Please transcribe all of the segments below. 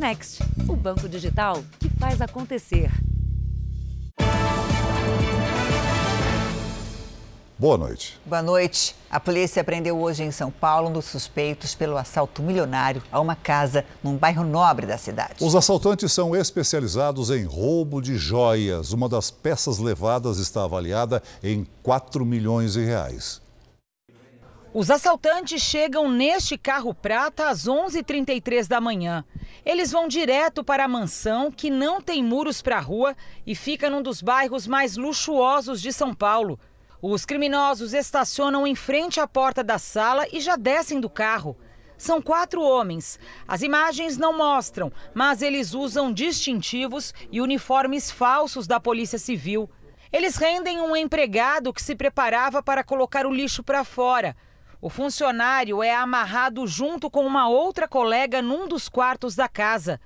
Next, o banco digital que faz acontecer. Boa noite. Boa noite. A polícia prendeu hoje em São Paulo um dos suspeitos pelo assalto milionário a uma casa num bairro nobre da cidade. Os assaltantes são especializados em roubo de joias. Uma das peças levadas está avaliada em 4 milhões de reais. Os assaltantes chegam neste carro prata às 11h33 da manhã. Eles vão direto para a mansão, que não tem muros para a rua e fica num dos bairros mais luxuosos de São Paulo. Os criminosos estacionam em frente à porta da sala e já descem do carro. São quatro homens. As imagens não mostram, mas eles usam distintivos e uniformes falsos da Polícia Civil. Eles rendem um empregado que se preparava para colocar o lixo para fora. O funcionário é amarrado junto com uma outra colega num dos quartos da casa.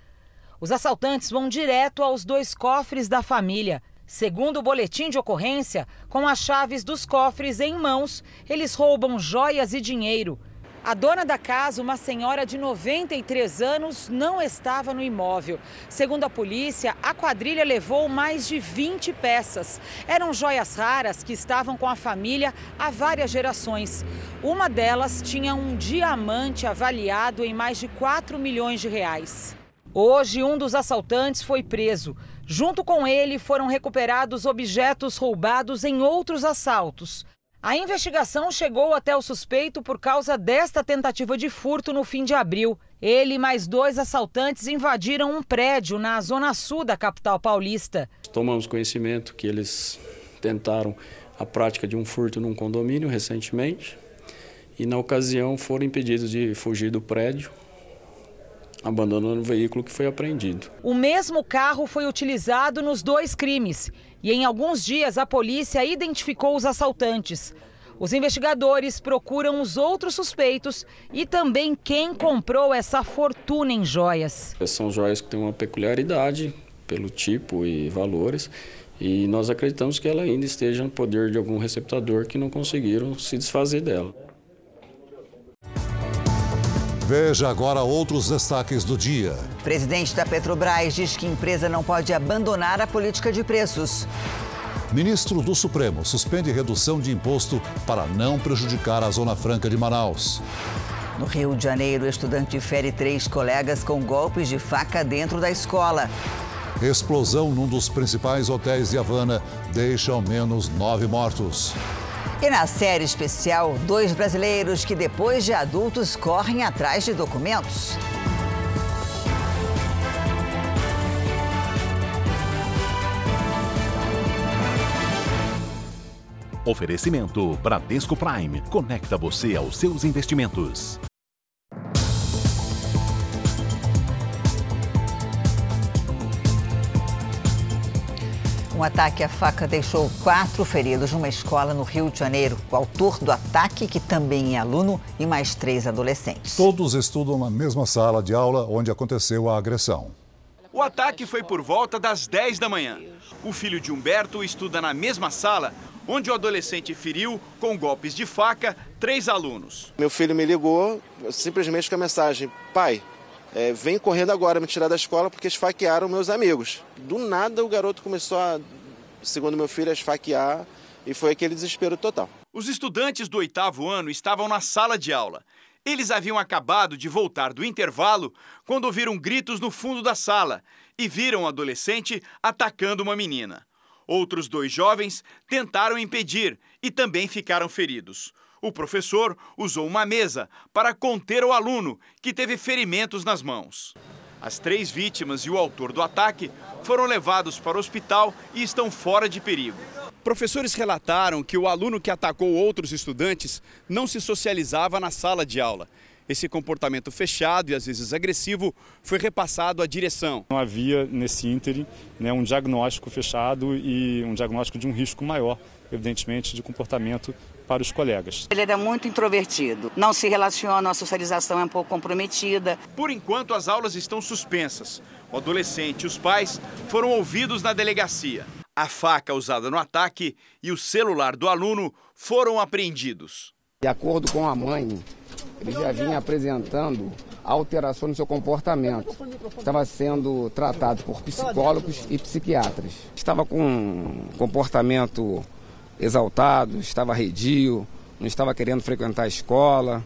Os assaltantes vão direto aos dois cofres da família. Segundo o boletim de ocorrência, com as chaves dos cofres em mãos, eles roubam joias e dinheiro. A dona da casa, uma senhora de 93 anos, não estava no imóvel. Segundo a polícia, a quadrilha levou mais de 20 peças. Eram joias raras que estavam com a família há várias gerações. Uma delas tinha um diamante avaliado em mais de 4 milhões de reais. Hoje, um dos assaltantes foi preso. Junto com ele foram recuperados objetos roubados em outros assaltos. A investigação chegou até o suspeito por causa desta tentativa de furto no fim de abril. Ele e mais dois assaltantes invadiram um prédio na zona sul da capital paulista. Tomamos conhecimento que eles tentaram a prática de um furto num condomínio recentemente e, na ocasião, foram impedidos de fugir do prédio abandonando o veículo que foi apreendido. O mesmo carro foi utilizado nos dois crimes e em alguns dias a polícia identificou os assaltantes. Os investigadores procuram os outros suspeitos e também quem comprou essa fortuna em joias. São joias que têm uma peculiaridade pelo tipo e valores e nós acreditamos que ela ainda esteja no poder de algum receptador que não conseguiram se desfazer dela. Veja agora outros destaques do dia. O presidente da Petrobras diz que a empresa não pode abandonar a política de preços. Ministro do Supremo suspende redução de imposto para não prejudicar a Zona Franca de Manaus. No Rio de Janeiro, o estudante fere três colegas com golpes de faca dentro da escola. Explosão num dos principais hotéis de Havana deixa ao menos nove mortos. E na série especial, dois brasileiros que depois de adultos correm atrás de documentos. Oferecimento Bradesco Prime. Conecta você aos seus investimentos. Um ataque à faca deixou quatro feridos numa escola no Rio de Janeiro. O autor do ataque, que também é aluno, e mais três adolescentes. Todos estudam na mesma sala de aula onde aconteceu a agressão. O ataque foi por volta das 10 da manhã. O filho de Humberto estuda na mesma sala onde o adolescente feriu, com golpes de faca, três alunos. Meu filho me ligou simplesmente com a mensagem: Pai, é, vem correndo agora me tirar da escola porque esfaquearam meus amigos. Do nada o garoto começou a, segundo meu filho, a esfaquear e foi aquele desespero total. Os estudantes do oitavo ano estavam na sala de aula. Eles haviam acabado de voltar do intervalo quando ouviram gritos no fundo da sala e viram um adolescente atacando uma menina. Outros dois jovens tentaram impedir e também ficaram feridos. O professor usou uma mesa para conter o aluno, que teve ferimentos nas mãos. As três vítimas e o autor do ataque foram levados para o hospital e estão fora de perigo. Professores relataram que o aluno que atacou outros estudantes não se socializava na sala de aula. Esse comportamento fechado e às vezes agressivo foi repassado à direção. Não havia nesse ínterim né, um diagnóstico fechado e um diagnóstico de um risco maior, evidentemente, de comportamento para os colegas. Ele era muito introvertido, não se relaciona, a socialização é um pouco comprometida. Por enquanto, as aulas estão suspensas. O adolescente e os pais foram ouvidos na delegacia. A faca usada no ataque e o celular do aluno foram apreendidos. De acordo com a mãe, ele já vinha apresentando alteração no seu comportamento. Estava sendo tratado por psicólogos e psiquiatras. Estava com um comportamento exaltado, estava redio, não estava querendo frequentar a escola.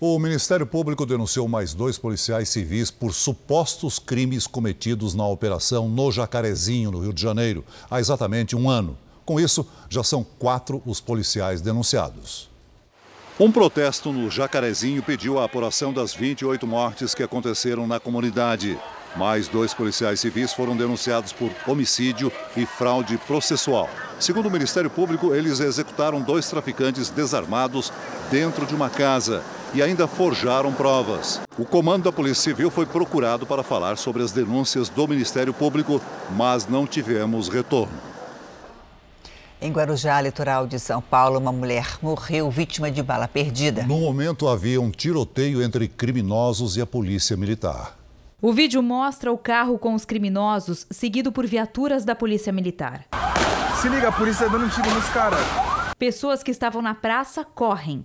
O Ministério Público denunciou mais dois policiais civis por supostos crimes cometidos na operação no Jacarezinho, no Rio de Janeiro, há exatamente um ano. Com isso, já são quatro os policiais denunciados. Um protesto no Jacarezinho pediu a apuração das 28 mortes que aconteceram na comunidade. Mais dois policiais civis foram denunciados por homicídio e fraude processual. Segundo o Ministério Público, eles executaram dois traficantes desarmados dentro de uma casa e ainda forjaram provas. O comando da Polícia Civil foi procurado para falar sobre as denúncias do Ministério Público, mas não tivemos retorno. Em Guarujá, litoral de São Paulo, uma mulher morreu vítima de bala perdida. No momento, havia um tiroteio entre criminosos e a polícia militar. O vídeo mostra o carro com os criminosos, seguido por viaturas da polícia militar. Se liga, a polícia tá dando um tiro nos caras. Pessoas que estavam na praça correm.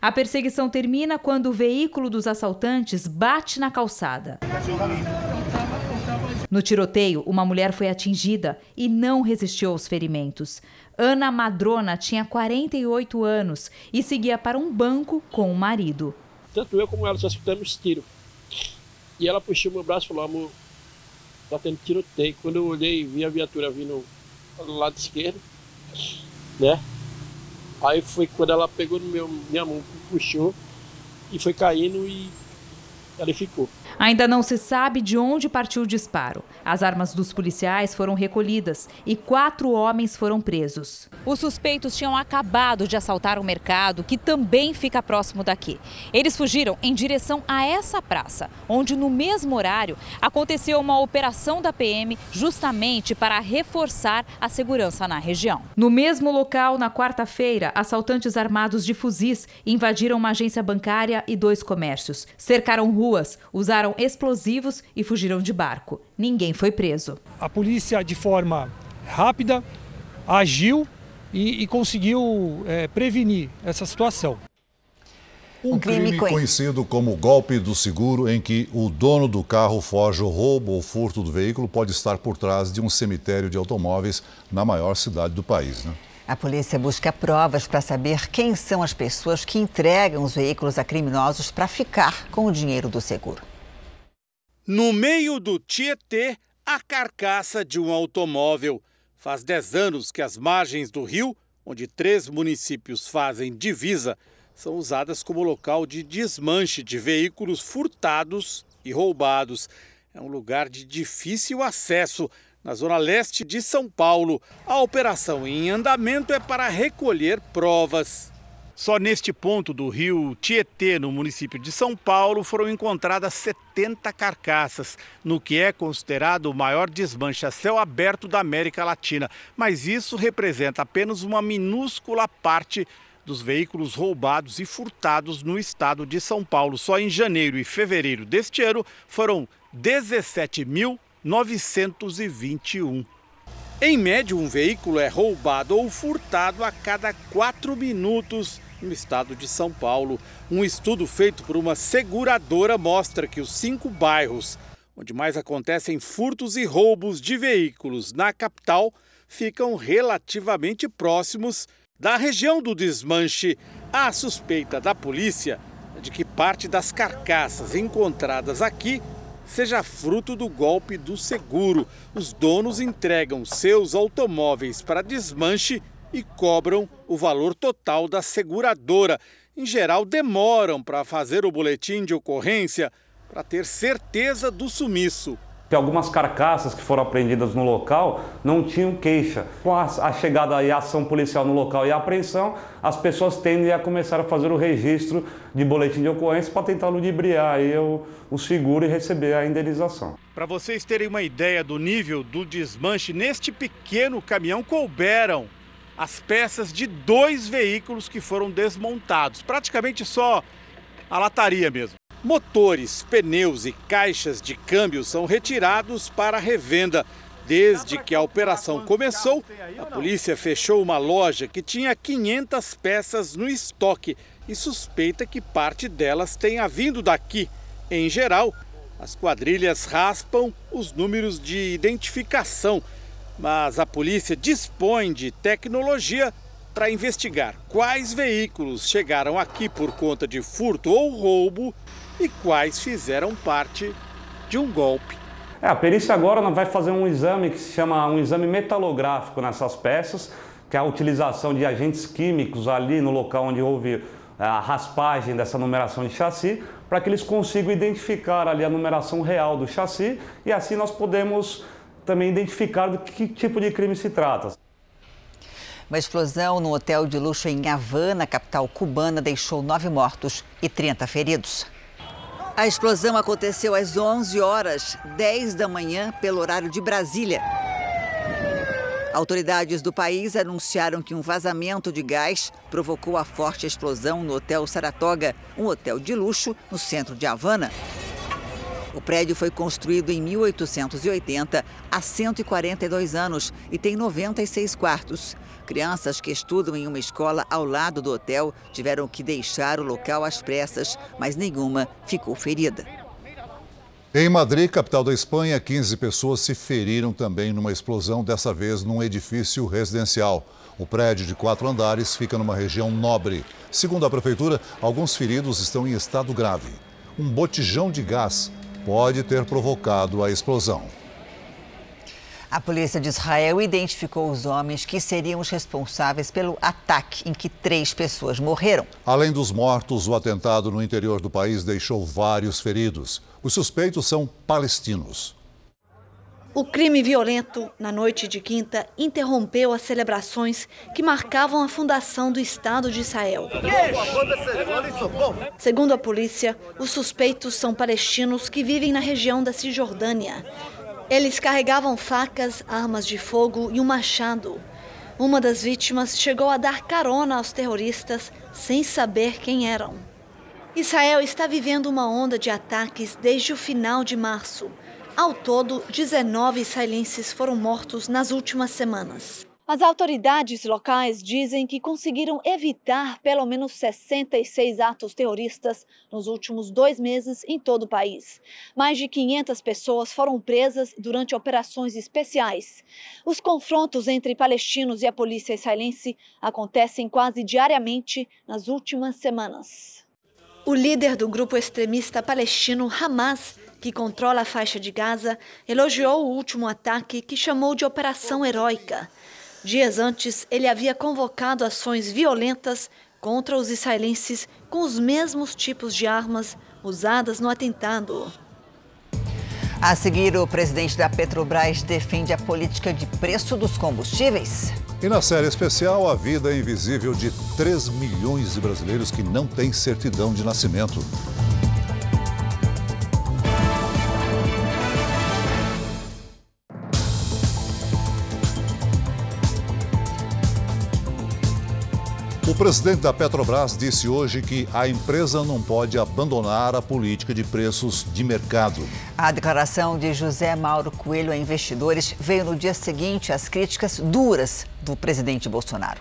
A perseguição termina quando o veículo dos assaltantes bate na calçada. No tiroteio, uma mulher foi atingida e não resistiu aos ferimentos. Ana Madrona tinha 48 anos e seguia para um banco com o marido. Tanto eu como ela só escutamos tiro. E ela puxou meu braço e falou: amor, tá tendo tiroteio. Quando eu olhei vi a viatura vindo do lado esquerdo, né? Aí foi quando ela pegou no meu, minha mão, puxou e foi caindo e ficou. Ainda não se sabe de onde partiu o disparo. As armas dos policiais foram recolhidas e quatro homens foram presos. Os suspeitos tinham acabado de assaltar um mercado que também fica próximo daqui. Eles fugiram em direção a essa praça, onde no mesmo horário aconteceu uma operação da PM justamente para reforçar a segurança na região. No mesmo local, na quarta-feira, assaltantes armados de fuzis invadiram uma agência bancária e dois comércios. Cercaram ruas, usaram explosivos e fugiram de barco. Ninguém foi preso. A polícia, de forma rápida, agiu e, e conseguiu é, prevenir essa situação. Um crime conhecido como golpe do seguro, em que o dono do carro foge o roubo ou furto do veículo, pode estar por trás de um cemitério de automóveis na maior cidade do país. Né? A polícia busca provas para saber quem são as pessoas que entregam os veículos a criminosos para ficar com o dinheiro do seguro. No meio do Tietê, a carcaça de um automóvel. Faz 10 anos que as margens do rio, onde três municípios fazem divisa, são usadas como local de desmanche de veículos furtados e roubados. É um lugar de difícil acesso na zona leste de São Paulo. A operação em andamento é para recolher provas. Só neste ponto do rio Tietê, no município de São Paulo, foram encontradas 70 carcaças, no que é considerado o maior desmanche a céu aberto da América Latina. Mas isso representa apenas uma minúscula parte dos veículos roubados e furtados no estado de São Paulo. Só em janeiro e fevereiro deste ano foram 17.921. Em média, um veículo é roubado ou furtado a cada quatro minutos no estado de São Paulo. Um estudo feito por uma seguradora mostra que os cinco bairros onde mais acontecem furtos e roubos de veículos na capital ficam relativamente próximos da região do desmanche. A suspeita da polícia de que parte das carcaças encontradas aqui seja fruto do golpe do seguro. Os donos entregam seus automóveis para desmanche e cobram o valor total da seguradora. Em geral, demoram para fazer o boletim de ocorrência para ter certeza do sumiço. Algumas carcaças que foram apreendidas no local não tinham queixa. Com a, chegada e a ação policial no local e a apreensão, as pessoas tendem a começar a fazer o registro de boletim de ocorrência para tentar ludibriar aí o, o seguro e receber a indenização. Para vocês terem uma ideia do nível do desmanche, neste pequeno caminhão couberam as peças de dois veículos que foram desmontados, praticamente só a lataria mesmo. Motores, pneus e caixas de câmbio são retirados para revenda. Desde que a operação começou, a polícia fechou uma loja que tinha 500 peças no estoque e suspeita que parte delas tenha vindo daqui. Em geral, as quadrilhas raspam os números de identificação, mas a polícia dispõe de tecnologia para investigar quais veículos chegaram aqui por conta de furto ou roubo e quais fizeram parte de um golpe. É, a perícia agora vai fazer um exame que se chama um exame metalográfico nessas peças, que é a utilização de agentes químicos ali no local onde houve é, a raspagem dessa numeração de chassi, para que eles consigam identificar ali a numeração real do chassi e assim nós podemos também identificar do que tipo de crime se trata. Uma explosão no hotel de luxo em Havana, capital cubana, deixou nove mortos e 30 feridos. A explosão aconteceu às 11 horas 10 da manhã, pelo horário de Brasília. Autoridades do país anunciaram que um vazamento de gás provocou a forte explosão no Hotel Saratoga, um hotel de luxo no centro de Havana. O prédio foi construído em 1880, há 142 anos, e tem 96 quartos. Crianças que estudam em uma escola ao lado do hotel tiveram que deixar o local às pressas, mas nenhuma ficou ferida. Em Madrid, capital da Espanha, 15 pessoas se feriram também numa explosão, dessa vez num edifício residencial. O prédio de quatro andares fica numa região nobre. Segundo a prefeitura, alguns feridos estão em estado grave. Um botijão de gás pode ter provocado a explosão. A polícia de Israel identificou os homens que seriam os responsáveis pelo ataque em que três pessoas morreram. Além dos mortos, o atentado no interior do país deixou vários feridos. Os suspeitos são palestinos. O crime violento, na noite de quinta, interrompeu as celebrações que marcavam a fundação do Estado de Israel. Segundo a polícia, os suspeitos são palestinos que vivem na região da Cisjordânia. Eles carregavam facas, armas de fogo e um machado. Uma das vítimas chegou a dar carona aos terroristas sem saber quem eram. Israel está vivendo uma onda de ataques desde o final de março. Ao todo, 19 israelenses foram mortos nas últimas semanas. As autoridades locais dizem que conseguiram evitar pelo menos 66 atos terroristas nos últimos dois meses em todo o país. Mais de 500 pessoas foram presas durante operações especiais. Os confrontos entre palestinos e a polícia israelense acontecem quase diariamente nas últimas semanas. O líder do grupo extremista palestino Hamas que controla a faixa de Gaza, elogiou o último ataque que chamou de Operação Heróica. Dias antes, ele havia convocado ações violentas contra os israelenses com os mesmos tipos de armas usadas no atentado. A seguir, o presidente da Petrobras defende a política de preço dos combustíveis. E na série especial, a vida invisível de 3 milhões de brasileiros que não têm certidão de nascimento. O presidente da Petrobras disse hoje que a empresa não pode abandonar a política de preços de mercado. A declaração de José Mauro Coelho a investidores veio no dia seguinte às críticas duras do presidente Bolsonaro.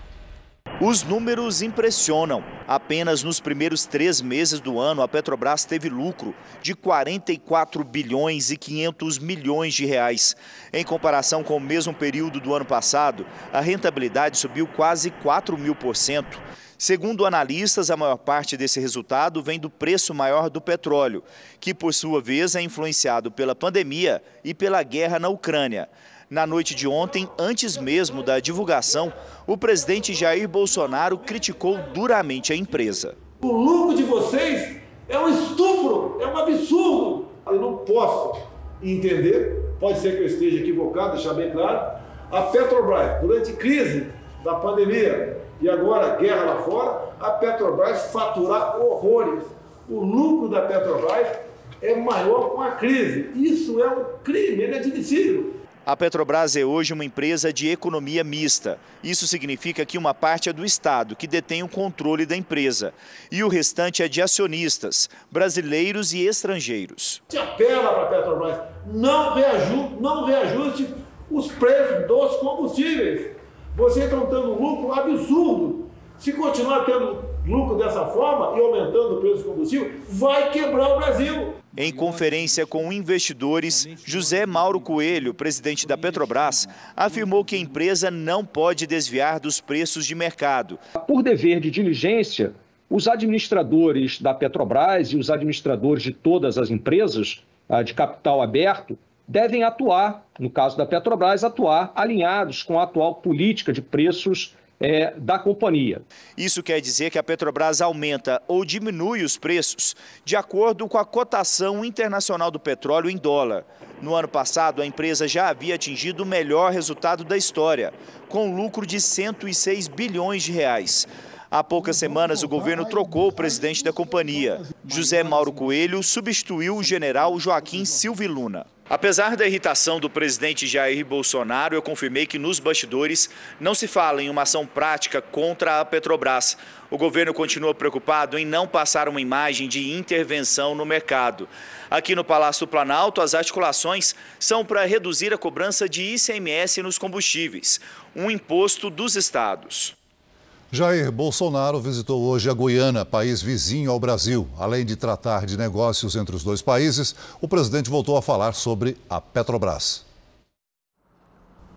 Os números impressionam. Apenas nos primeiros três meses do ano, a Petrobras teve lucro de 44 bilhões e 500 milhões de reais. Em comparação com o mesmo período do ano passado, a rentabilidade subiu quase 4 mil por cento. Segundo analistas, a maior parte desse resultado vem do preço maior do petróleo, que por sua vez é influenciado pela pandemia e pela guerra na Ucrânia. Na noite de ontem, antes mesmo da divulgação, o presidente Jair Bolsonaro criticou duramente a empresa. O lucro de vocês é um estupro, é um absurdo. Eu não posso entender, pode ser que eu esteja equivocado, deixar bem claro, a Petrobras, durante crise da pandemia e agora guerra lá fora, a Petrobras faturar horrores. O lucro da Petrobras é maior com a crise. Isso é um crime, é inadmissível. A Petrobras é hoje uma empresa de economia mista. Isso significa que uma parte é do Estado, que detém o controle da empresa, e o restante é de acionistas, brasileiros e estrangeiros. Se apela para a Petrobras, não reajuste, não reajuste os preços dos combustíveis. Vocês estão tendo um lucro absurdo. Se continuar tendo lucro dessa forma e aumentando o preço do combustível, vai quebrar o Brasil. Em conferência com investidores, José Mauro Coelho, presidente da Petrobras, afirmou que a empresa não pode desviar dos preços de mercado. Por dever de diligência, os administradores da Petrobras e os administradores de todas as empresas ah, de capital aberto devem atuar, no caso da Petrobras, atuar alinhados com a atual política de preços é, da companhia. Isso quer dizer que a Petrobras aumenta ou diminui os preços de acordo com a cotação internacional do petróleo em dólar. No ano passado, a empresa já havia atingido o melhor resultado da história, com lucro de 106 bilhões de reais. Há poucas semanas, o governo trocou o presidente da companhia. José Mauro Coelho substituiu o general Joaquim Silva Luna. Apesar da irritação do presidente Jair Bolsonaro, eu confirmei que nos bastidores não se fala em uma ação prática contra a Petrobras. O governo continua preocupado em não passar uma imagem de intervenção no mercado. Aqui no Palácio Planalto, as articulações são para reduzir a cobrança de ICMS nos combustíveis, um imposto dos estados. Jair Bolsonaro visitou hoje a Guiana, país vizinho ao Brasil. Além de tratar de negócios entre os dois países, o presidente voltou a falar sobre a Petrobras.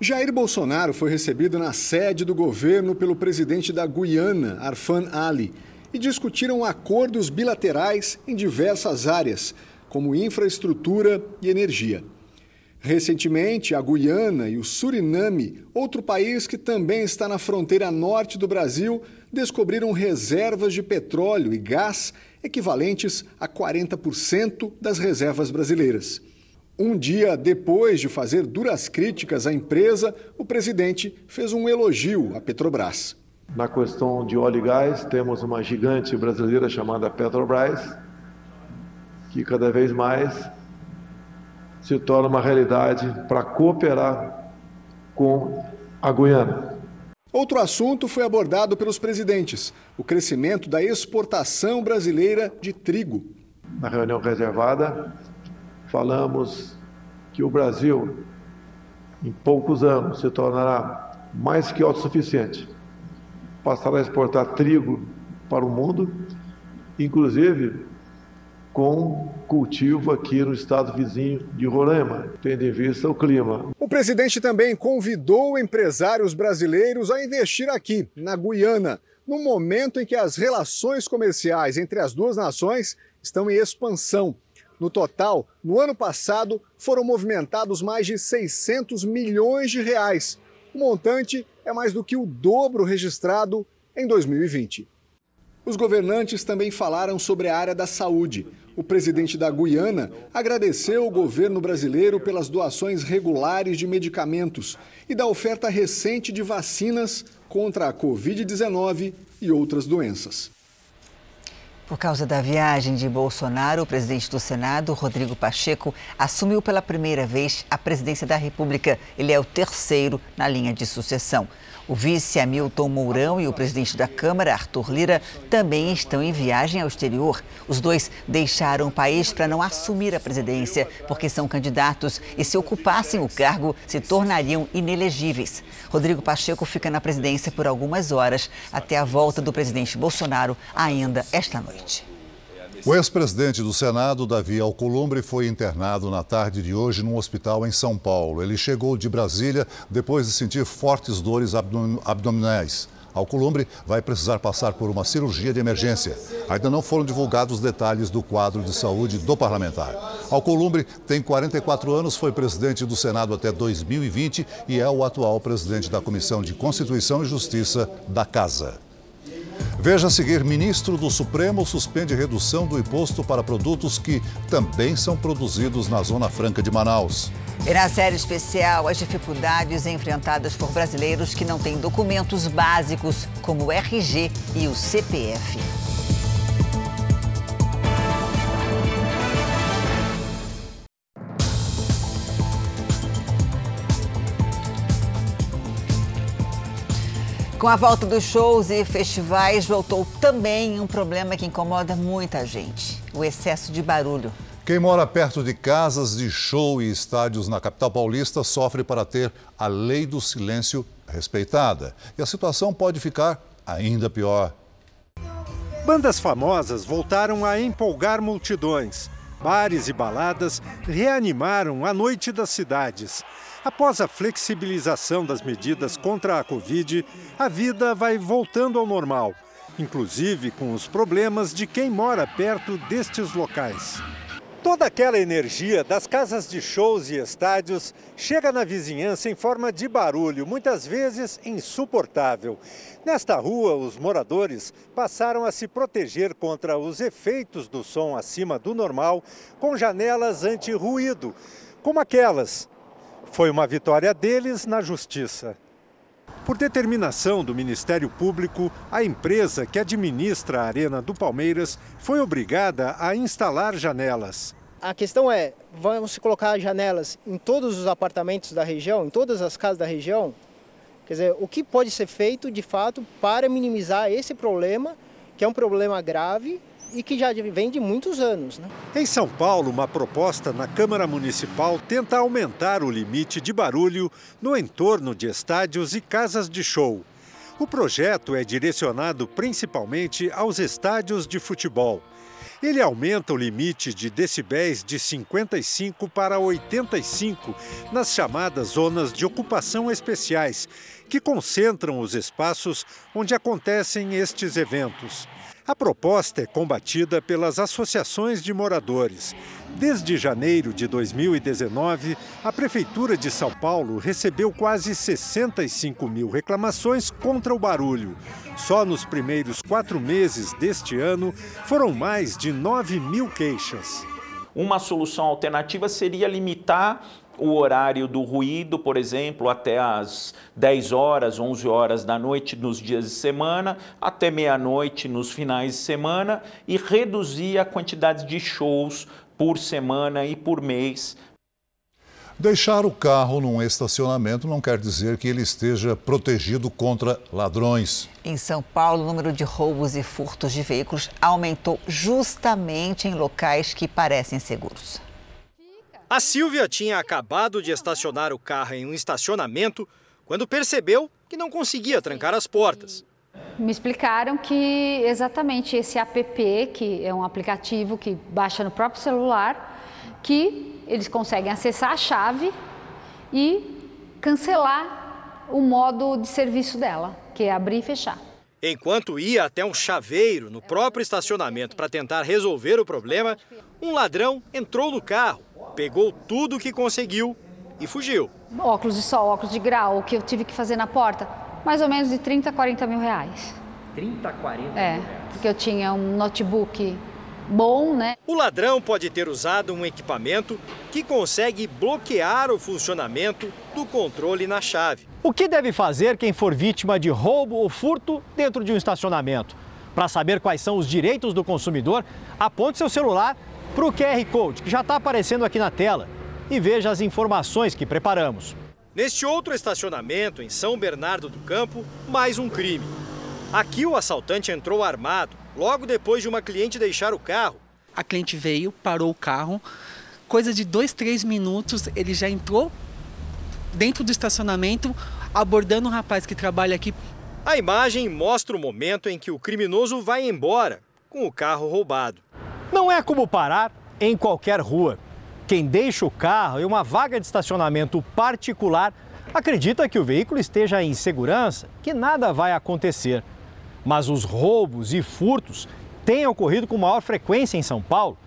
Jair Bolsonaro foi recebido na sede do governo pelo presidente da Guiana, Arfan Ali, e discutiram acordos bilaterais em diversas áreas, como infraestrutura e energia. Recentemente, a Guiana e o Suriname, outro país que também está na fronteira norte do Brasil, descobriram reservas de petróleo e gás equivalentes a 40% das reservas brasileiras. Um dia depois de fazer duras críticas à empresa, o presidente fez um elogio à Petrobras. Na questão de óleo e gás, temos uma gigante brasileira chamada Petrobras, que cada vez mais se torna uma realidade para cooperar com a Guiana. Outro assunto foi abordado pelos presidentes: o crescimento da exportação brasileira de trigo. Na reunião reservada, falamos que o Brasil, em poucos anos, se tornará mais que autossuficiente. Passará a exportar trigo para o mundo, inclusive com cultivo aqui no estado vizinho de Roraima, tendo em vista o clima. O presidente também convidou empresários brasileiros a investir aqui, na Guiana, no momento em que as relações comerciais entre as duas nações estão em expansão. No total, no ano passado, foram movimentados mais de 600 milhões de reais. O montante é mais do que o dobro registrado em 2020. Os governantes também falaram sobre a área da saúde. O presidente da Guiana agradeceu o governo brasileiro pelas doações regulares de medicamentos e da oferta recente de vacinas contra a Covid-19 e outras doenças. Por causa da viagem de Bolsonaro, o presidente do Senado, Rodrigo Pacheco, assumiu pela primeira vez a presidência da República. Ele é o terceiro na linha de sucessão. O vice Hamilton Mourão e o presidente da Câmara, Arthur Lira, também estão em viagem ao exterior. Os dois deixaram o país para não assumir a presidência, porque são candidatos e, se ocupassem o cargo, se tornariam inelegíveis. Rodrigo Pacheco fica na presidência por algumas horas, até a volta do presidente Bolsonaro, ainda esta noite. O ex-presidente do Senado, Davi Alcolumbre, foi internado na tarde de hoje num hospital em São Paulo. Ele chegou de Brasília depois de sentir fortes dores abdominais. Alcolumbre vai precisar passar por uma cirurgia de emergência. Ainda não foram divulgados os detalhes do quadro de saúde do parlamentar. Alcolumbre tem 44 anos, foi presidente do Senado até 2020 e é o atual presidente da Comissão de Constituição e Justiça da Casa. Veja a seguir: ministro do Supremo suspende redução do imposto para produtos que também são produzidos na Zona Franca de Manaus. E na série especial, as dificuldades enfrentadas por brasileiros que não têm documentos básicos, como o RG e o CPF. Com a volta dos shows e festivais, voltou também um problema que incomoda muita gente: o excesso de barulho. Quem mora perto de casas de show e estádios na capital paulista sofre para ter a lei do silêncio respeitada. E a situação pode ficar ainda pior. Bandas famosas voltaram a empolgar multidões. Bares e baladas reanimaram a noite das cidades. Após a flexibilização das medidas contra a Covid, a vida vai voltando ao normal, inclusive com os problemas de quem mora perto destes locais. Toda aquela energia das casas de shows e estádios chega na vizinhança em forma de barulho, muitas vezes insuportável. Nesta rua, os moradores passaram a se proteger contra os efeitos do som acima do normal com janelas anti-ruído, como aquelas. Foi uma vitória deles na justiça. Por determinação do Ministério Público, a empresa que administra a Arena do Palmeiras foi obrigada a instalar janelas. A questão é, vamos colocar janelas em todos os apartamentos da região, em todas as casas da região? Quer dizer, o que pode ser feito de fato para minimizar esse problema, que é um problema grave e que já vem de muitos anos. Né? Em São Paulo, uma proposta na Câmara Municipal tenta aumentar o limite de barulho no entorno de estádios e casas de show. O projeto é direcionado principalmente aos estádios de futebol. Ele aumenta o limite de decibéis de 55 para 85 nas chamadas zonas de ocupação especiais, que concentram os espaços onde acontecem estes eventos. A proposta é combatida pelas associações de moradores. Desde janeiro de 2019, a Prefeitura de São Paulo recebeu quase 65 mil reclamações contra o barulho. Só nos primeiros quatro meses deste ano foram mais de 9 mil queixas. Uma solução alternativa seria limitar o horário do ruído, por exemplo, até às 10 horas, 11 horas da noite nos dias de semana, até meia-noite nos finais de semana e reduzir a quantidade de shows por semana e por mês. Deixar o carro num estacionamento não quer dizer que ele esteja protegido contra ladrões. Em São Paulo, o número de roubos e furtos de veículos aumentou justamente em locais que parecem seguros. A Silvia tinha acabado de estacionar o carro em um estacionamento quando percebeu que não conseguia trancar as portas. Me explicaram que exatamente esse app, que é um aplicativo que baixa no próprio celular, que eles conseguem acessar a chave e cancelar o modo de serviço dela, que é abrir e fechar. Enquanto ia até um chaveiro no próprio estacionamento para tentar resolver o problema, um ladrão entrou no carro pegou tudo o que conseguiu e fugiu. Óculos de sol, óculos de grau, o que eu tive que fazer na porta, mais ou menos de 30 a 40 mil reais. 30 a 40 É, mil reais. porque eu tinha um notebook bom, né? O ladrão pode ter usado um equipamento que consegue bloquear o funcionamento do controle na chave. O que deve fazer quem for vítima de roubo ou furto dentro de um estacionamento? Para saber quais são os direitos do consumidor, aponte seu celular para o QR Code que já está aparecendo aqui na tela e veja as informações que preparamos. Neste outro estacionamento, em São Bernardo do Campo, mais um crime. Aqui o assaltante entrou armado, logo depois de uma cliente deixar o carro. A cliente veio, parou o carro, coisa de dois, três minutos, ele já entrou dentro do estacionamento, abordando um rapaz que trabalha aqui. A imagem mostra o momento em que o criminoso vai embora com o carro roubado. Não é como parar em qualquer rua. Quem deixa o carro em uma vaga de estacionamento particular acredita que o veículo esteja em segurança, que nada vai acontecer. Mas os roubos e furtos têm ocorrido com maior frequência em São Paulo,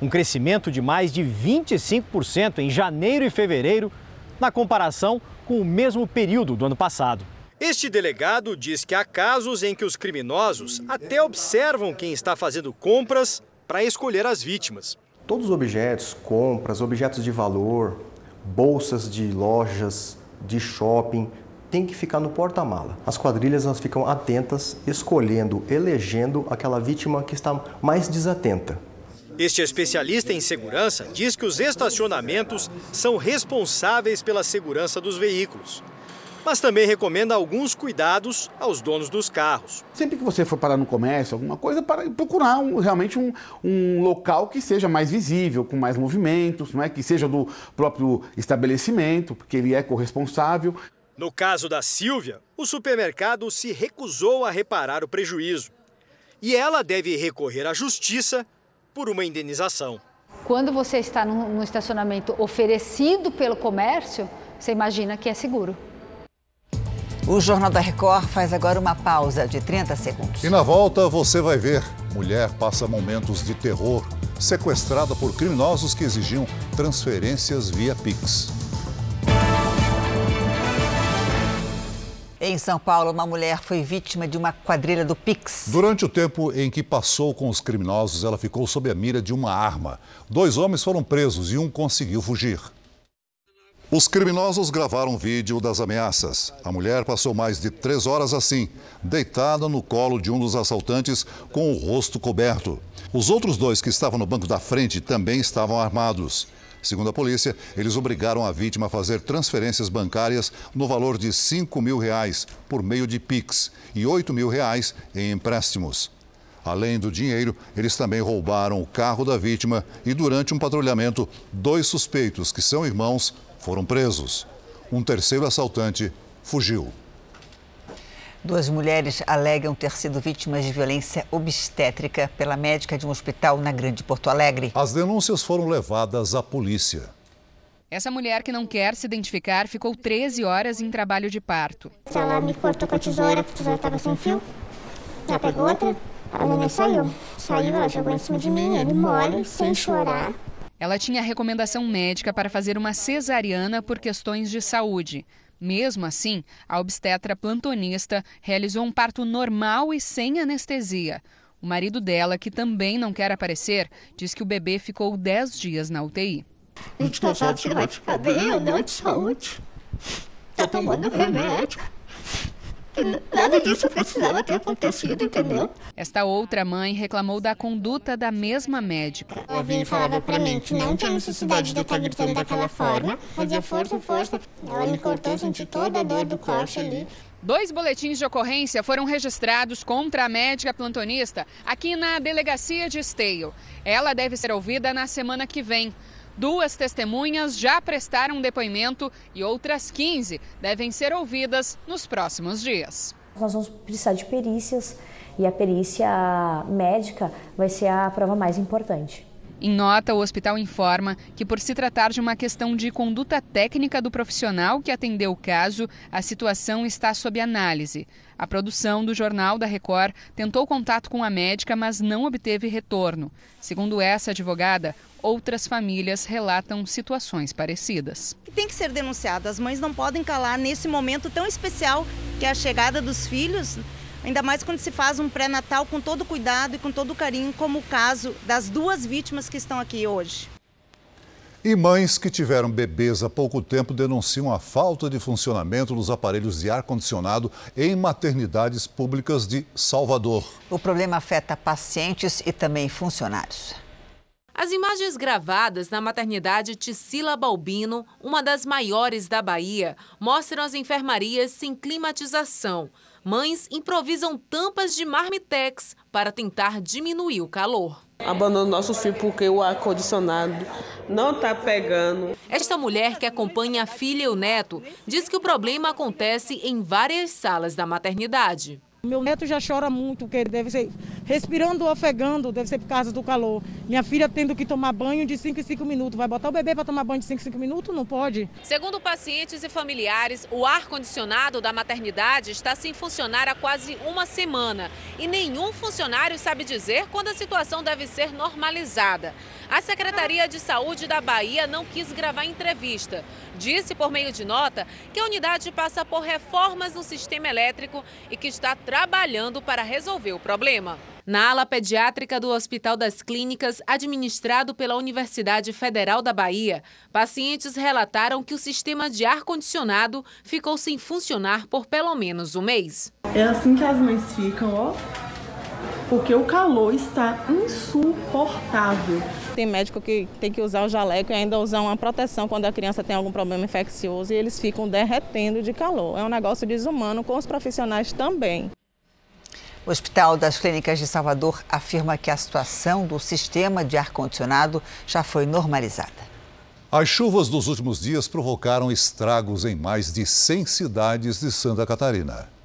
um crescimento de mais de 25% em janeiro e fevereiro, na comparação com o mesmo período do ano passado. Este delegado diz que há casos em que os criminosos até observam quem está fazendo compras para escolher as vítimas. Todos os objetos, compras, objetos de valor, bolsas de lojas, de shopping, tem que ficar no porta-mala. As quadrilhas elas ficam atentas, escolhendo, elegendo aquela vítima que está mais desatenta. Este especialista em segurança diz que os estacionamentos são responsáveis pela segurança dos veículos. Mas também recomenda alguns cuidados aos donos dos carros. Sempre que você for parar no comércio, alguma coisa, para procurar um, realmente um, um, local que seja mais visível, com mais movimentos, não é? que seja do próprio estabelecimento, porque ele é corresponsável. No caso da Silvia, o supermercado se recusou a reparar o prejuízo. E ela deve recorrer à justiça por uma indenização. Quando você está num estacionamento oferecido pelo comércio, você imagina que é seguro. O Jornal da Record faz agora uma pausa de 30 segundos. E na volta você vai ver: mulher passa momentos de terror, sequestrada por criminosos que exigiam transferências via Pix. Em São Paulo, uma mulher foi vítima de uma quadrilha do Pix. Durante o tempo em que passou com os criminosos, ela ficou sob a mira de uma arma. Dois homens foram presos e um conseguiu fugir. Os criminosos gravaram vídeo das ameaças. A mulher passou mais de três horas assim, deitada no colo de um dos assaltantes com o rosto coberto. Os outros dois que estavam no banco da frente também estavam armados. Segundo a polícia, eles obrigaram a vítima a fazer transferências bancárias no valor de 5 mil reais por meio de Pix e 8 mil reais em empréstimos. Além do dinheiro, eles também roubaram o carro da vítima e, durante um patrulhamento, dois suspeitos, que são irmãos, foram presos. Um terceiro assaltante fugiu. Duas mulheres alegam ter sido vítimas de violência obstétrica pela médica de um hospital na Grande Porto Alegre. As denúncias foram levadas à polícia. Essa mulher que não quer se identificar ficou 13 horas em trabalho de parto. Ela me cortou com a tesoura, a tesoura estava sem fio. Ela pegou outra, a neném saiu. Saiu, ela jogou em cima de mim, ele mole, sem chorar. Ela tinha recomendação médica para fazer uma cesariana por questões de saúde. Mesmo assim, a obstetra plantonista realizou um parto normal e sem anestesia. O marido dela, que também não quer aparecer, diz que o bebê ficou 10 dias na UTI. A gente não sabe se ele vai ficar bem ou não de saúde. Tá tomando remédio. Nada disso precisava ter acontecido, entendeu? Esta outra mãe reclamou da conduta da mesma médica. Ela vinha e falava pra mim que não tinha necessidade de eu estar gritando daquela forma. Fazia força, força. Ela me cortou, senti toda a dor do corte ali. Dois boletins de ocorrência foram registrados contra a médica plantonista aqui na delegacia de Esteio. Ela deve ser ouvida na semana que vem. Duas testemunhas já prestaram depoimento e outras 15 devem ser ouvidas nos próximos dias. Nós vamos precisar de perícias e a perícia médica vai ser a prova mais importante. Em nota, o hospital informa que, por se tratar de uma questão de conduta técnica do profissional que atendeu o caso, a situação está sob análise. A produção do Jornal da Record tentou contato com a médica, mas não obteve retorno. Segundo essa advogada, outras famílias relatam situações parecidas. Tem que ser denunciado. As mães não podem calar nesse momento tão especial que é a chegada dos filhos. Ainda mais quando se faz um pré-natal com todo cuidado e com todo carinho, como o caso das duas vítimas que estão aqui hoje. E mães que tiveram bebês há pouco tempo denunciam a falta de funcionamento dos aparelhos de ar-condicionado em maternidades públicas de Salvador. O problema afeta pacientes e também funcionários. As imagens gravadas na maternidade Ticila Balbino, uma das maiores da Bahia, mostram as enfermarias sem climatização. Mães improvisam tampas de marmitex para tentar diminuir o calor. Abandono nosso filho porque o ar-condicionado não está pegando. Esta mulher que acompanha a filha e o neto diz que o problema acontece em várias salas da maternidade. Meu neto já chora muito, porque deve ser respirando ofegando, deve ser por causa do calor. Minha filha tendo que tomar banho de 5 em 5 minutos. Vai botar o bebê para tomar banho de 5 em 5 minutos? Não pode. Segundo pacientes e familiares, o ar-condicionado da maternidade está sem funcionar há quase uma semana. E nenhum funcionário sabe dizer quando a situação deve ser normalizada. A Secretaria de Saúde da Bahia não quis gravar entrevista. Disse por meio de nota que a unidade passa por reformas no sistema elétrico e que está trabalhando para resolver o problema. Na ala pediátrica do Hospital das Clínicas, administrado pela Universidade Federal da Bahia, pacientes relataram que o sistema de ar-condicionado ficou sem funcionar por pelo menos um mês. É assim que as mães ficam, ó. Porque o calor está insuportável. Tem médico que tem que usar o jaleco e ainda usar uma proteção quando a criança tem algum problema infeccioso e eles ficam derretendo de calor. É um negócio desumano com os profissionais também. O Hospital das Clínicas de Salvador afirma que a situação do sistema de ar-condicionado já foi normalizada. As chuvas dos últimos dias provocaram estragos em mais de 100 cidades de Santa Catarina.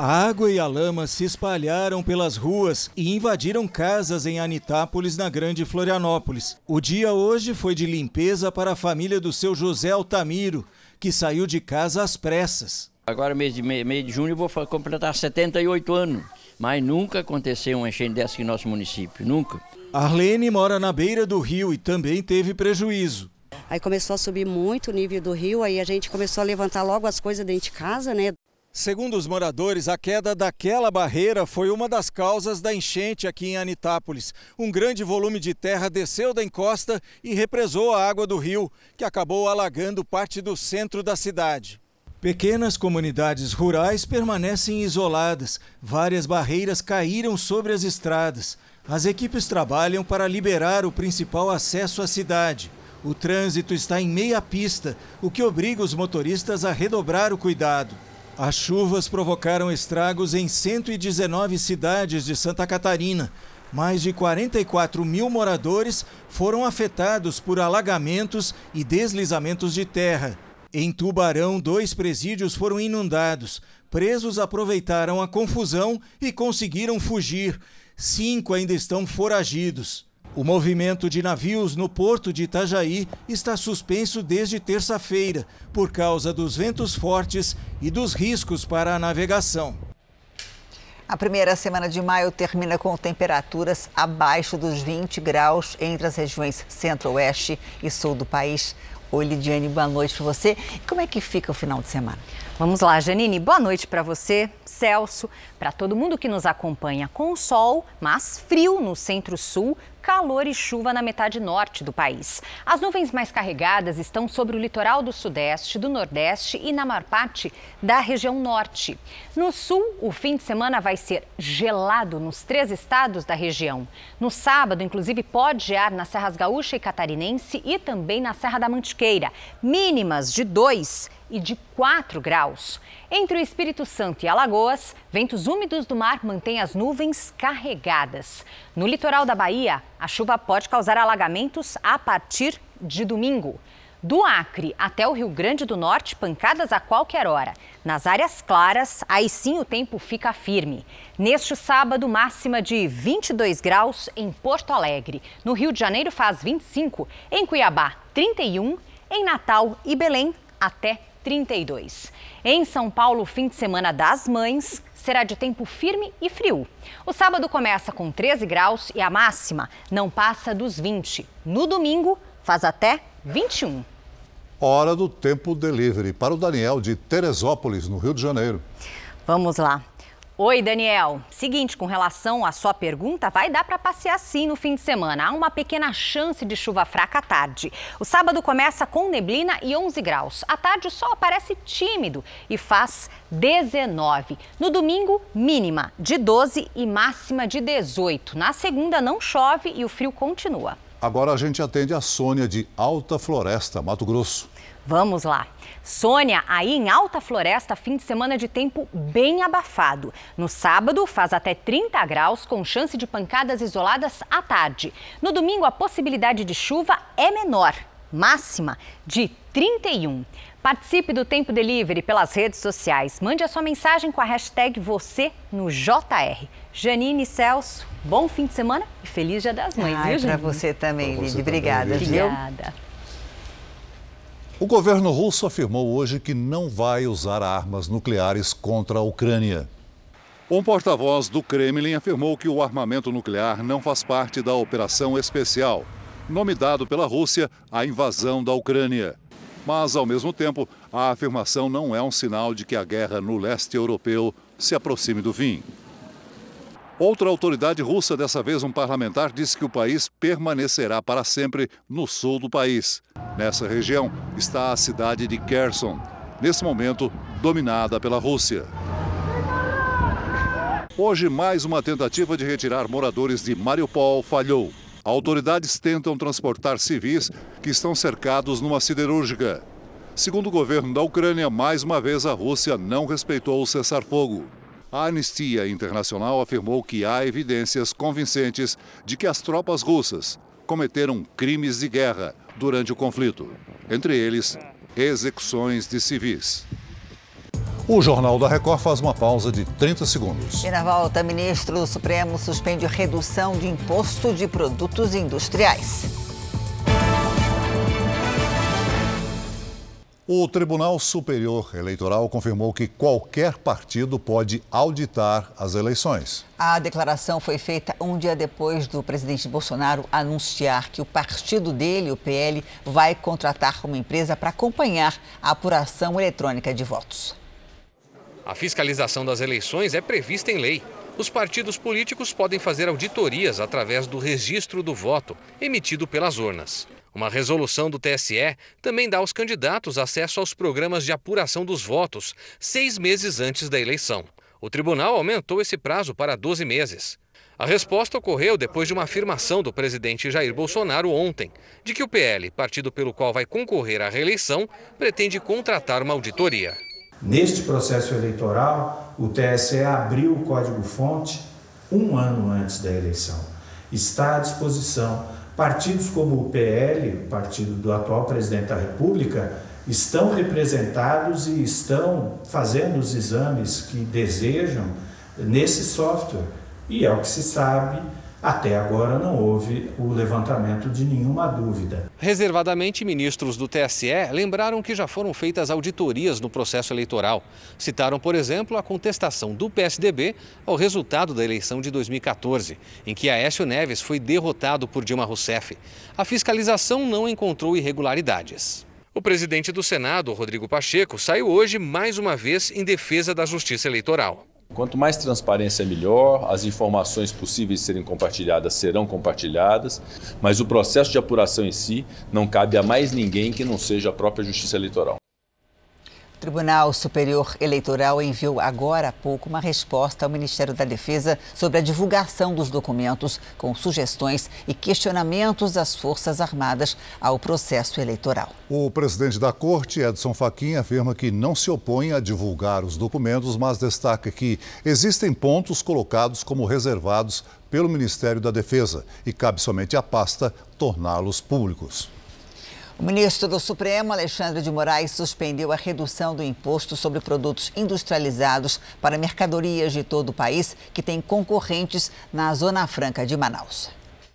A água e a lama se espalharam pelas ruas e invadiram casas em Anitápolis, na Grande Florianópolis. O dia hoje foi de limpeza para a família do seu José Altamiro, que saiu de casa às pressas. Agora, mês de, mês de junho, eu vou completar 78 anos. Mas nunca aconteceu um enchente dessa aqui no nosso município, nunca. Arlene mora na beira do rio e também teve prejuízo. Aí começou a subir muito o nível do rio, aí a gente começou a levantar logo as coisas dentro de casa, né? Segundo os moradores, a queda daquela barreira foi uma das causas da enchente aqui em Anitápolis. Um grande volume de terra desceu da encosta e represou a água do rio, que acabou alagando parte do centro da cidade. Pequenas comunidades rurais permanecem isoladas. Várias barreiras caíram sobre as estradas. As equipes trabalham para liberar o principal acesso à cidade. O trânsito está em meia pista, o que obriga os motoristas a redobrar o cuidado. As chuvas provocaram estragos em 119 cidades de Santa Catarina. Mais de 44 mil moradores foram afetados por alagamentos e deslizamentos de terra. Em Tubarão, dois presídios foram inundados. Presos aproveitaram a confusão e conseguiram fugir. Cinco ainda estão foragidos. O movimento de navios no porto de Itajaí está suspenso desde terça-feira por causa dos ventos fortes e dos riscos para a navegação. A primeira semana de maio termina com temperaturas abaixo dos 20 graus entre as regiões centro-oeste e sul do país. Oi, Lidiane, boa noite para você. Como é que fica o final de semana? Vamos lá, Janine. Boa noite para você, Celso, para todo mundo que nos acompanha com sol, mas frio no centro-sul, calor e chuva na metade norte do país. As nuvens mais carregadas estão sobre o litoral do sudeste, do nordeste e na maior parte da região norte. No sul, o fim de semana vai ser gelado nos três estados da região. No sábado, inclusive, pode gear nas Serras Gaúcha e Catarinense e também na Serra da Mantiqueira. Mínimas de 2 e de 4 graus. Entre o Espírito Santo e Alagoas, ventos úmidos do mar mantêm as nuvens carregadas. No litoral da Bahia, a chuva pode causar alagamentos a partir de domingo. Do Acre até o Rio Grande do Norte, pancadas a qualquer hora. Nas áreas claras, aí sim o tempo fica firme. Neste sábado, máxima de 22 graus em Porto Alegre. No Rio de Janeiro faz 25, em Cuiabá 31, em Natal e Belém até 32. Em São Paulo, o fim de semana das mães será de tempo firme e frio. O sábado começa com 13 graus e a máxima não passa dos 20. No domingo, faz até 21. Hora do tempo delivery para o Daniel de Teresópolis, no Rio de Janeiro. Vamos lá. Oi, Daniel. Seguinte, com relação à sua pergunta, vai dar para passear sim no fim de semana. Há uma pequena chance de chuva fraca à tarde. O sábado começa com neblina e 11 graus. À tarde o sol aparece tímido e faz 19. No domingo, mínima de 12 e máxima de 18. Na segunda não chove e o frio continua. Agora a gente atende a Sônia de Alta Floresta, Mato Grosso. Vamos lá. Sônia, aí em Alta Floresta, fim de semana de tempo bem abafado. No sábado, faz até 30 graus, com chance de pancadas isoladas à tarde. No domingo, a possibilidade de chuva é menor, máxima de 31. Participe do Tempo Delivery pelas redes sociais. Mande a sua mensagem com a hashtag você no JR. Janine Celso, bom fim de semana e feliz Dia das Mães, Ai, viu, Para Janine? você também, Pra você Lid. também, Obrigada? Obrigada. O governo russo afirmou hoje que não vai usar armas nucleares contra a Ucrânia. Um porta-voz do Kremlin afirmou que o armamento nuclear não faz parte da operação especial, nome dado pela Rússia à invasão da Ucrânia. Mas, ao mesmo tempo, a afirmação não é um sinal de que a guerra no leste europeu se aproxime do fim. Outra autoridade russa, dessa vez um parlamentar, disse que o país permanecerá para sempre no sul do país. Nessa região está a cidade de Kherson, nesse momento dominada pela Rússia. Hoje, mais uma tentativa de retirar moradores de Mariupol falhou. Autoridades tentam transportar civis que estão cercados numa siderúrgica. Segundo o governo da Ucrânia, mais uma vez a Rússia não respeitou o cessar-fogo. A Anistia Internacional afirmou que há evidências convincentes de que as tropas russas cometeram crimes de guerra durante o conflito, entre eles execuções de civis. O Jornal da Record faz uma pausa de 30 segundos. E na volta, ministro do Supremo suspende redução de imposto de produtos industriais. O Tribunal Superior Eleitoral confirmou que qualquer partido pode auditar as eleições. A declaração foi feita um dia depois do presidente Bolsonaro anunciar que o partido dele, o PL, vai contratar uma empresa para acompanhar a apuração eletrônica de votos. A fiscalização das eleições é prevista em lei. Os partidos políticos podem fazer auditorias através do registro do voto emitido pelas urnas. Uma resolução do TSE também dá aos candidatos acesso aos programas de apuração dos votos, seis meses antes da eleição. O tribunal aumentou esse prazo para 12 meses. A resposta ocorreu depois de uma afirmação do presidente Jair Bolsonaro ontem, de que o PL, partido pelo qual vai concorrer à reeleição, pretende contratar uma auditoria. Neste processo eleitoral, o TSE abriu o código-fonte um ano antes da eleição. Está à disposição Partidos como o PL, partido do atual presidente da República, estão representados e estão fazendo os exames que desejam nesse software. E é o que se sabe, até agora não houve o levantamento de nenhuma dúvida. Reservadamente, ministros do TSE lembraram que já foram feitas auditorias no processo eleitoral. Citaram, por exemplo, a contestação do PSDB ao resultado da eleição de 2014, em que Aécio Neves foi derrotado por Dilma Rousseff. A fiscalização não encontrou irregularidades. O presidente do Senado, Rodrigo Pacheco, saiu hoje mais uma vez em defesa da justiça eleitoral. Quanto mais transparência, melhor. As informações possíveis de serem compartilhadas serão compartilhadas, mas o processo de apuração em si não cabe a mais ninguém que não seja a própria Justiça Eleitoral. O Tribunal Superior Eleitoral enviou agora há pouco uma resposta ao Ministério da Defesa sobre a divulgação dos documentos com sugestões e questionamentos das Forças Armadas ao processo eleitoral. O presidente da Corte, Edson Fachin, afirma que não se opõe a divulgar os documentos, mas destaca que existem pontos colocados como reservados pelo Ministério da Defesa e cabe somente à pasta torná-los públicos. O ministro do Supremo, Alexandre de Moraes, suspendeu a redução do imposto sobre produtos industrializados para mercadorias de todo o país que têm concorrentes na Zona Franca de Manaus.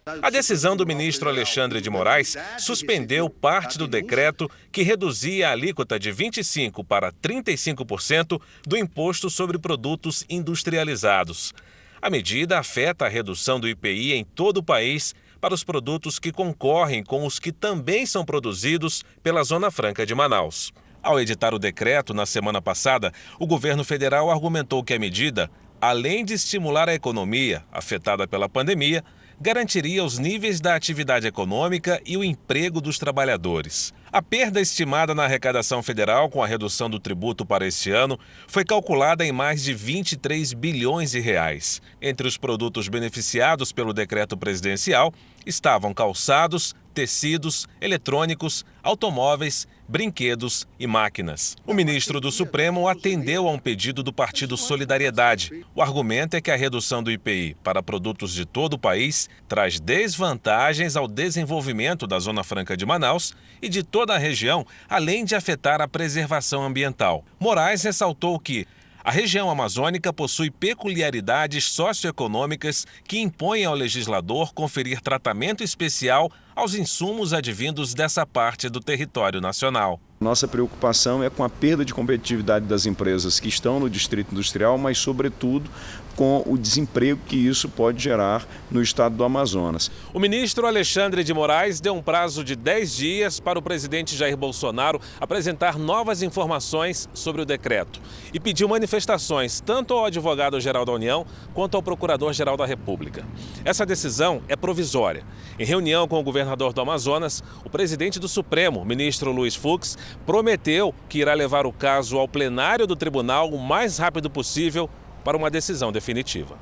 A decisão do ministro Alexandre de Moraes suspendeu parte do decreto que reduzia a alíquota de 25% para 35% do imposto sobre produtos industrializados. A medida afeta a redução do IPI em todo o país para os produtos que concorrem com os que também são produzidos pela Zona Franca de Manaus. Ao editar o decreto na semana passada, o governo federal argumentou que a medida, além de estimular a economia afetada pela pandemia, garantiria os níveis da atividade econômica e o emprego dos trabalhadores. A perda estimada na arrecadação federal com a redução do tributo para este ano foi calculada em mais de 23 bilhões de reais. Entre os produtos beneficiados pelo decreto presidencial estavam calçados, tecidos, eletrônicos, automóveis, brinquedos e máquinas. O ministro do Supremo atendeu a um pedido do Partido Solidariedade. O argumento é que a redução do IPI para produtos de todo o país traz desvantagens ao desenvolvimento da Zona Franca de Manaus e de toda a região, além de afetar a preservação ambiental. Moraes ressaltou que a região amazônica possui peculiaridades socioeconômicas que impõem ao legislador conferir tratamento especial aos insumos advindos dessa parte do território nacional. Nossa preocupação é com a perda de competitividade das empresas que estão no distrito industrial, mas, sobretudo, com o desemprego que isso pode gerar no estado do Amazonas. O ministro Alexandre de Moraes deu um prazo de 10 dias para o presidente Jair Bolsonaro apresentar novas informações sobre o decreto e pediu manifestações tanto ao advogado-geral da União quanto ao procurador-geral da República. Essa decisão é provisória. Em reunião com o governador do Amazonas, o presidente do Supremo, ministro Luiz Fux, prometeu que irá levar o caso ao plenário do tribunal o mais rápido possível para uma decisão definitiva.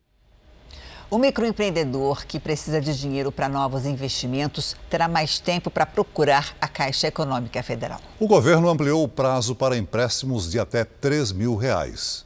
O microempreendedor que precisa de dinheiro para novos investimentos terá mais tempo para procurar a Caixa Econômica Federal. O governo ampliou o prazo para empréstimos de até 3 mil reais.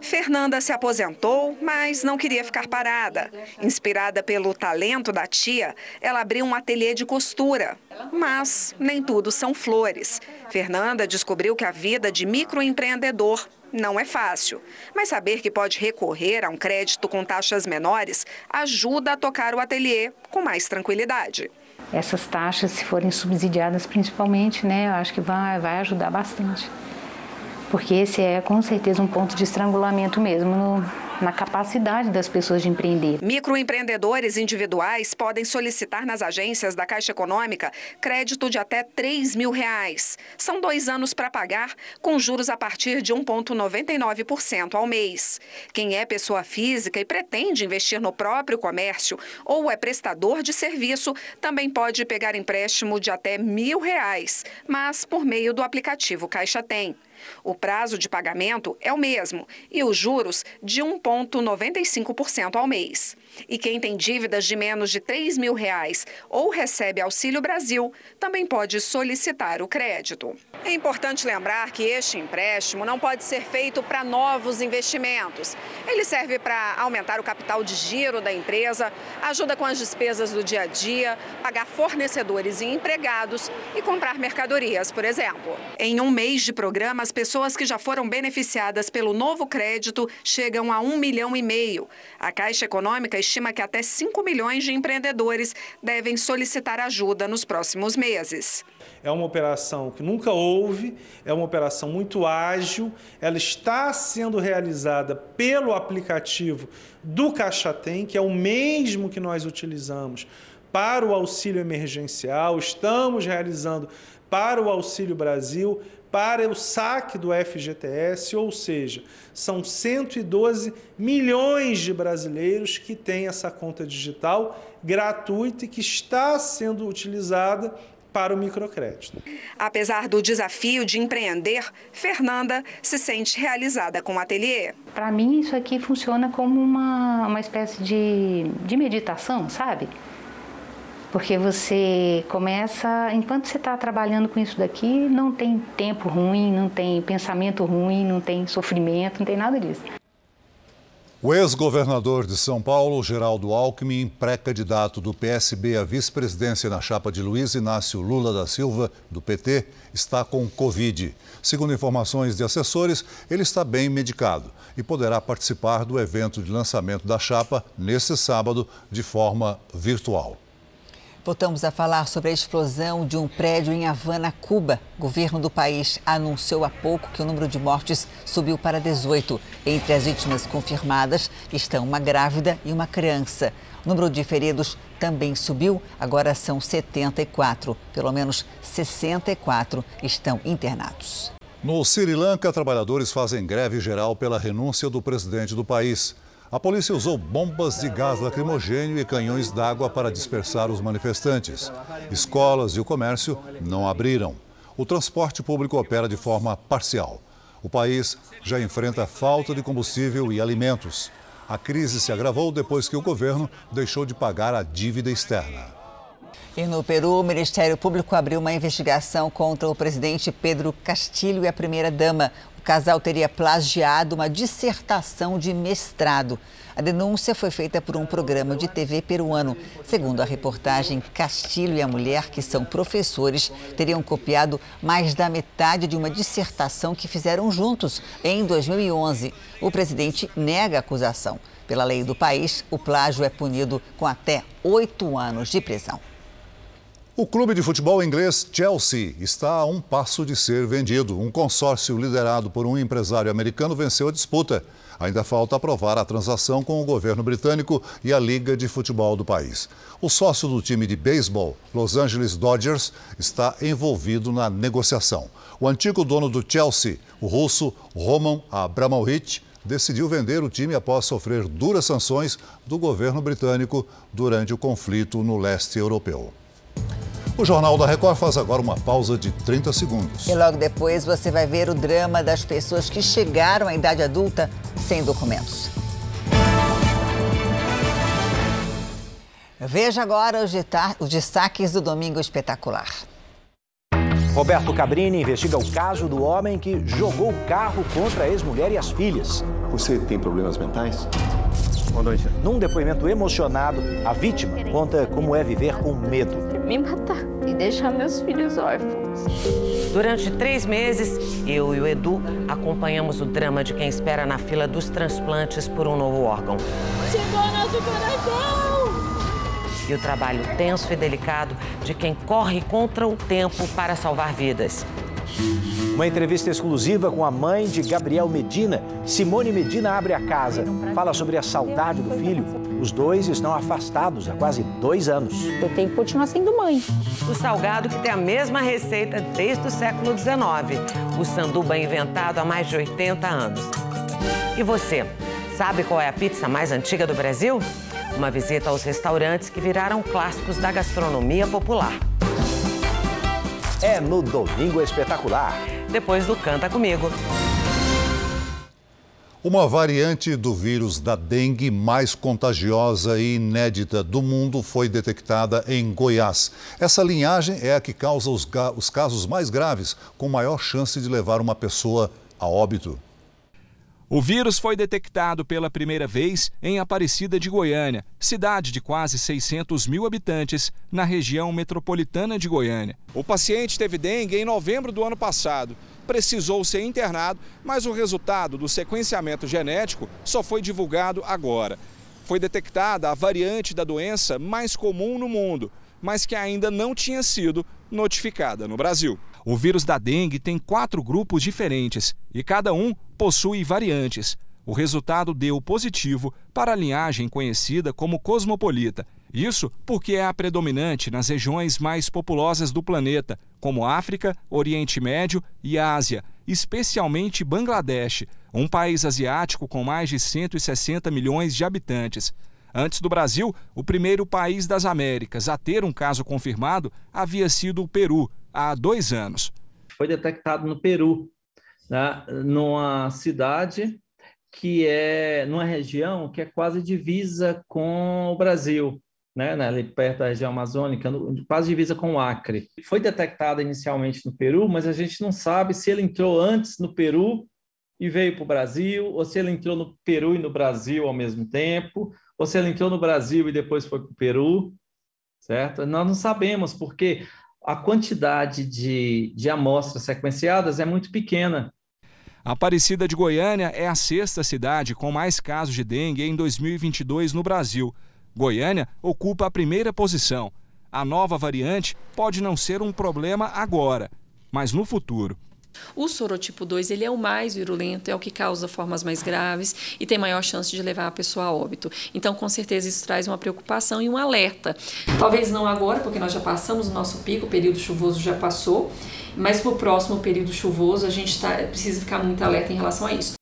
Fernanda se aposentou, mas não queria ficar parada. Inspirada pelo talento da tia, ela abriu um ateliê de costura. Mas nem tudo são flores. Fernanda descobriu que a vida de microempreendedor não é fácil, mas saber que pode recorrer a um crédito com taxas menores ajuda a tocar o ateliê com mais tranquilidade. Essas taxas, se forem subsidiadas principalmente, né, eu acho que vai, vai ajudar bastante porque esse é com certeza um ponto de estrangulamento mesmo no, na capacidade das pessoas de empreender. Microempreendedores individuais podem solicitar nas agências da Caixa Econômica crédito de até 3 mil reais. São dois anos para pagar, com juros a partir de 1,99% ao mês. Quem é pessoa física e pretende investir no próprio comércio ou é prestador de serviço também pode pegar empréstimo de até mil reais, mas por meio do aplicativo Caixa Tem. O prazo de pagamento é o mesmo e os juros de 1,95% ao mês. E quem tem dívidas de menos de 3 mil reais ou recebe Auxílio Brasil também pode solicitar o crédito. É importante lembrar que este empréstimo não pode ser feito para novos investimentos. Ele serve para aumentar o capital de giro da empresa, ajuda com as despesas do dia a dia, pagar fornecedores e empregados e comprar mercadorias, por exemplo. Em um mês de programa, as pessoas que já foram beneficiadas pelo novo crédito chegam a um milhão e meio. A Caixa Econômica estima que até 5 milhões de empreendedores devem solicitar ajuda nos próximos meses. É uma operação que nunca houve, é uma operação muito ágil, ela está sendo realizada pelo aplicativo do Caixa Tem, que é o mesmo que nós utilizamos para o auxílio emergencial, estamos realizando para o Auxílio Brasil, para o saque do FGTS, ou seja, são 112 milhões de brasileiros que têm essa conta digital gratuita e que está sendo utilizada para o microcrédito. Apesar do desafio de empreender, Fernanda se sente realizada com o ateliê. Para mim, isso aqui funciona como uma, uma espécie de, de meditação, sabe? Porque você começa, enquanto você está trabalhando com isso daqui, não tem tempo ruim, não tem pensamento ruim, não tem sofrimento, não tem nada disso. O ex-governador de São Paulo, Geraldo Alckmin, pré-candidato do PSB à vice-presidência na chapa de Luiz Inácio Lula da Silva, do PT, está com Covid. Segundo informações de assessores, ele está bem medicado e poderá participar do evento de lançamento da chapa neste sábado de forma virtual. Voltamos a falar sobre a explosão de um prédio em Havana, Cuba. O governo do país anunciou há pouco que o número de mortes subiu para 18. Entre as vítimas confirmadas estão uma grávida e uma criança. O número de feridos também subiu, agora são 74. Pelo menos 64 estão internados. No Sri Lanka, trabalhadores fazem greve geral pela renúncia do presidente do país. A polícia usou bombas de gás lacrimogênio e canhões d'água para dispersar os manifestantes. Escolas e o comércio não abriram. O transporte público opera de forma parcial. O país já enfrenta falta de combustível e alimentos. A crise se agravou depois que o governo deixou de pagar a dívida externa. E no Peru, o Ministério Público abriu uma investigação contra o presidente Pedro Castilho e a primeira-dama. O casal teria plagiado uma dissertação de mestrado. A denúncia foi feita por um programa de TV peruano. Segundo a reportagem, Castilho e a mulher, que são professores, teriam copiado mais da metade de uma dissertação que fizeram juntos em 2011. O presidente nega a acusação. Pela lei do país, o plágio é punido com até oito anos de prisão. O clube de futebol inglês Chelsea está a um passo de ser vendido. Um consórcio liderado por um empresário americano venceu a disputa. Ainda falta aprovar a transação com o governo britânico e a Liga de Futebol do país. O sócio do time de beisebol, Los Angeles Dodgers, está envolvido na negociação. O antigo dono do Chelsea, o russo Roman Abramovich, decidiu vender o time após sofrer duras sanções do governo britânico durante o conflito no leste europeu. O Jornal da Record faz agora uma pausa de 30 segundos. E logo depois você vai ver o drama das pessoas que chegaram à idade adulta sem documentos. Veja agora os destaques do Domingo Espetacular. Roberto Cabrini investiga o caso do homem que jogou o carro contra a ex-mulher e as filhas. Você tem problemas mentais? Boa noite. Num depoimento emocionado, a vítima conta como é viver com medo. Me matar e deixar meus filhos órfãos. Durante três meses, eu e o Edu acompanhamos o drama de quem espera na fila dos transplantes por um novo órgão. Chegou nosso coração! E o trabalho tenso e delicado de quem corre contra o tempo para salvar vidas. Uma entrevista exclusiva com a mãe de Gabriel Medina. Simone Medina abre a casa, fala sobre a saudade do filho. Os dois estão afastados há quase dois anos. Eu tenho que continuar sendo mãe. O salgado que tem a mesma receita desde o século XIX. O sanduba inventado há mais de 80 anos. E você, sabe qual é a pizza mais antiga do Brasil? Uma visita aos restaurantes que viraram clássicos da gastronomia popular. É no Domingo Espetacular. Depois do Canta Comigo. Uma variante do vírus da dengue mais contagiosa e inédita do mundo foi detectada em Goiás. Essa linhagem é a que causa os, os casos mais graves, com maior chance de levar uma pessoa a óbito. O vírus foi detectado pela primeira vez em Aparecida de Goiânia, cidade de quase 600 mil habitantes, na região metropolitana de Goiânia. O paciente teve dengue em novembro do ano passado. Precisou ser internado, mas o resultado do sequenciamento genético só foi divulgado agora. Foi detectada a variante da doença mais comum no mundo, mas que ainda não tinha sido notificada no Brasil. O vírus da dengue tem quatro grupos diferentes e cada um possui variantes. O resultado deu positivo para a linhagem conhecida como cosmopolita. Isso porque é a predominante nas regiões mais populosas do planeta, como África, Oriente Médio e Ásia, especialmente Bangladesh, um país asiático com mais de 160 milhões de habitantes. Antes do Brasil, o primeiro país das Américas a ter um caso confirmado havia sido o Peru, há dois anos. Foi detectado no Peru, né, numa cidade que é numa região que é quase divisa com o Brasil, né, né, ali perto da região amazônica, quase divisa com o Acre. Foi detectado inicialmente no Peru, mas a gente não sabe se ele entrou antes no Peru e veio para o Brasil, ou se ele entrou no Peru e no Brasil ao mesmo tempo, ou se ele entrou no Brasil e depois foi para o Peru, certo? Nós não sabemos, porque a quantidade de, de amostras sequenciadas é muito pequena. Aparecida de Goiânia é a sexta cidade com mais casos de dengue em 2022 no Brasil. Goiânia ocupa a primeira posição. A nova variante pode não ser um problema agora, mas no futuro. O sorotipo 2 ele é o mais virulento, é o que causa formas mais graves e tem maior chance de levar a pessoa a óbito. Então, com certeza, isso traz uma preocupação e um alerta. Talvez não agora, porque nós já passamos o nosso pico, o período chuvoso já passou, mas para o próximo período chuvoso a gente tá, precisa ficar muito alerta em relação a isso.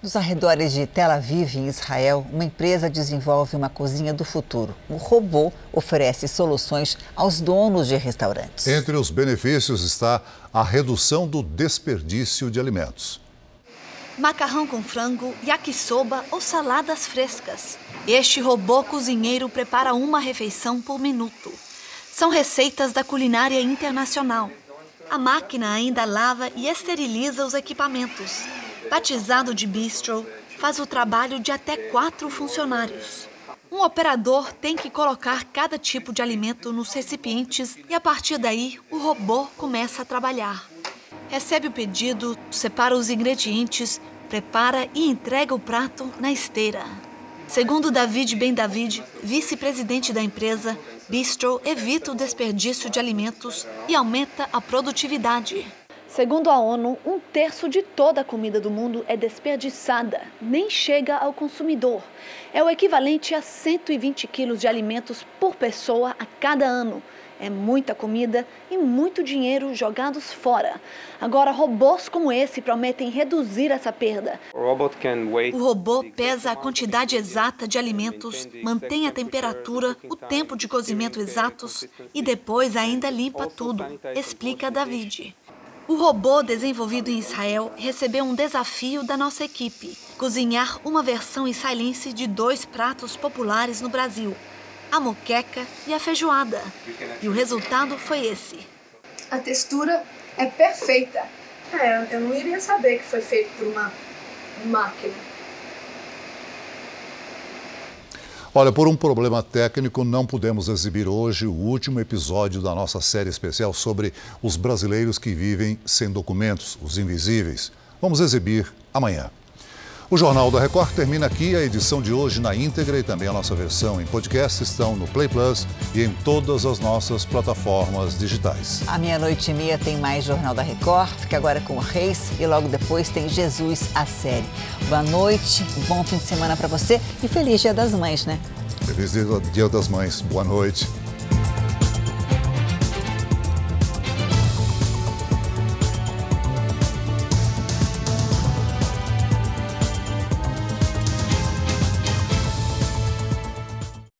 Nos arredores de Tel Aviv, em Israel, uma empresa desenvolve uma cozinha do futuro. O robô oferece soluções aos donos de restaurantes. Entre os benefícios está a redução do desperdício de alimentos. Macarrão com frango, yakisoba ou saladas frescas. Este robô cozinheiro prepara uma refeição por minuto. São receitas da culinária internacional. A máquina ainda lava e esteriliza os equipamentos batizado de bistro, faz o trabalho de até quatro funcionários. Um operador tem que colocar cada tipo de alimento nos recipientes e a partir daí o robô começa a trabalhar. Recebe o pedido, separa os ingredientes, prepara e entrega o prato na esteira. Segundo David Ben David, vice-presidente da empresa, Bistro evita o desperdício de alimentos e aumenta a produtividade. Segundo a ONU, um terço de toda a comida do mundo é desperdiçada, nem chega ao consumidor. É o equivalente a 120 quilos de alimentos por pessoa a cada ano. É muita comida e muito dinheiro jogados fora. Agora, robôs como esse prometem reduzir essa perda. O robô pesa a quantidade exata de alimentos, mantém a temperatura, o tempo de cozimento exatos e depois ainda limpa tudo, explica David. O robô desenvolvido em Israel recebeu um desafio da nossa equipe: cozinhar uma versão israelense de dois pratos populares no Brasil, a moqueca e a feijoada. E o resultado foi esse. A textura é perfeita. É, eu não iria saber que foi feito por uma máquina. Olha, por um problema técnico, não pudemos exibir hoje o último episódio da nossa série especial sobre os brasileiros que vivem sem documentos, os invisíveis. Vamos exibir amanhã. O Jornal da Record termina aqui. A edição de hoje na íntegra e também a nossa versão em podcast estão no Play Plus e em todas as nossas plataformas digitais. À meia-noite e meia tem mais Jornal da Record. Fica agora com o Reis e logo depois tem Jesus, a série. Boa noite, bom fim de semana para você e feliz Dia das Mães, né? Feliz Dia das Mães. Boa noite.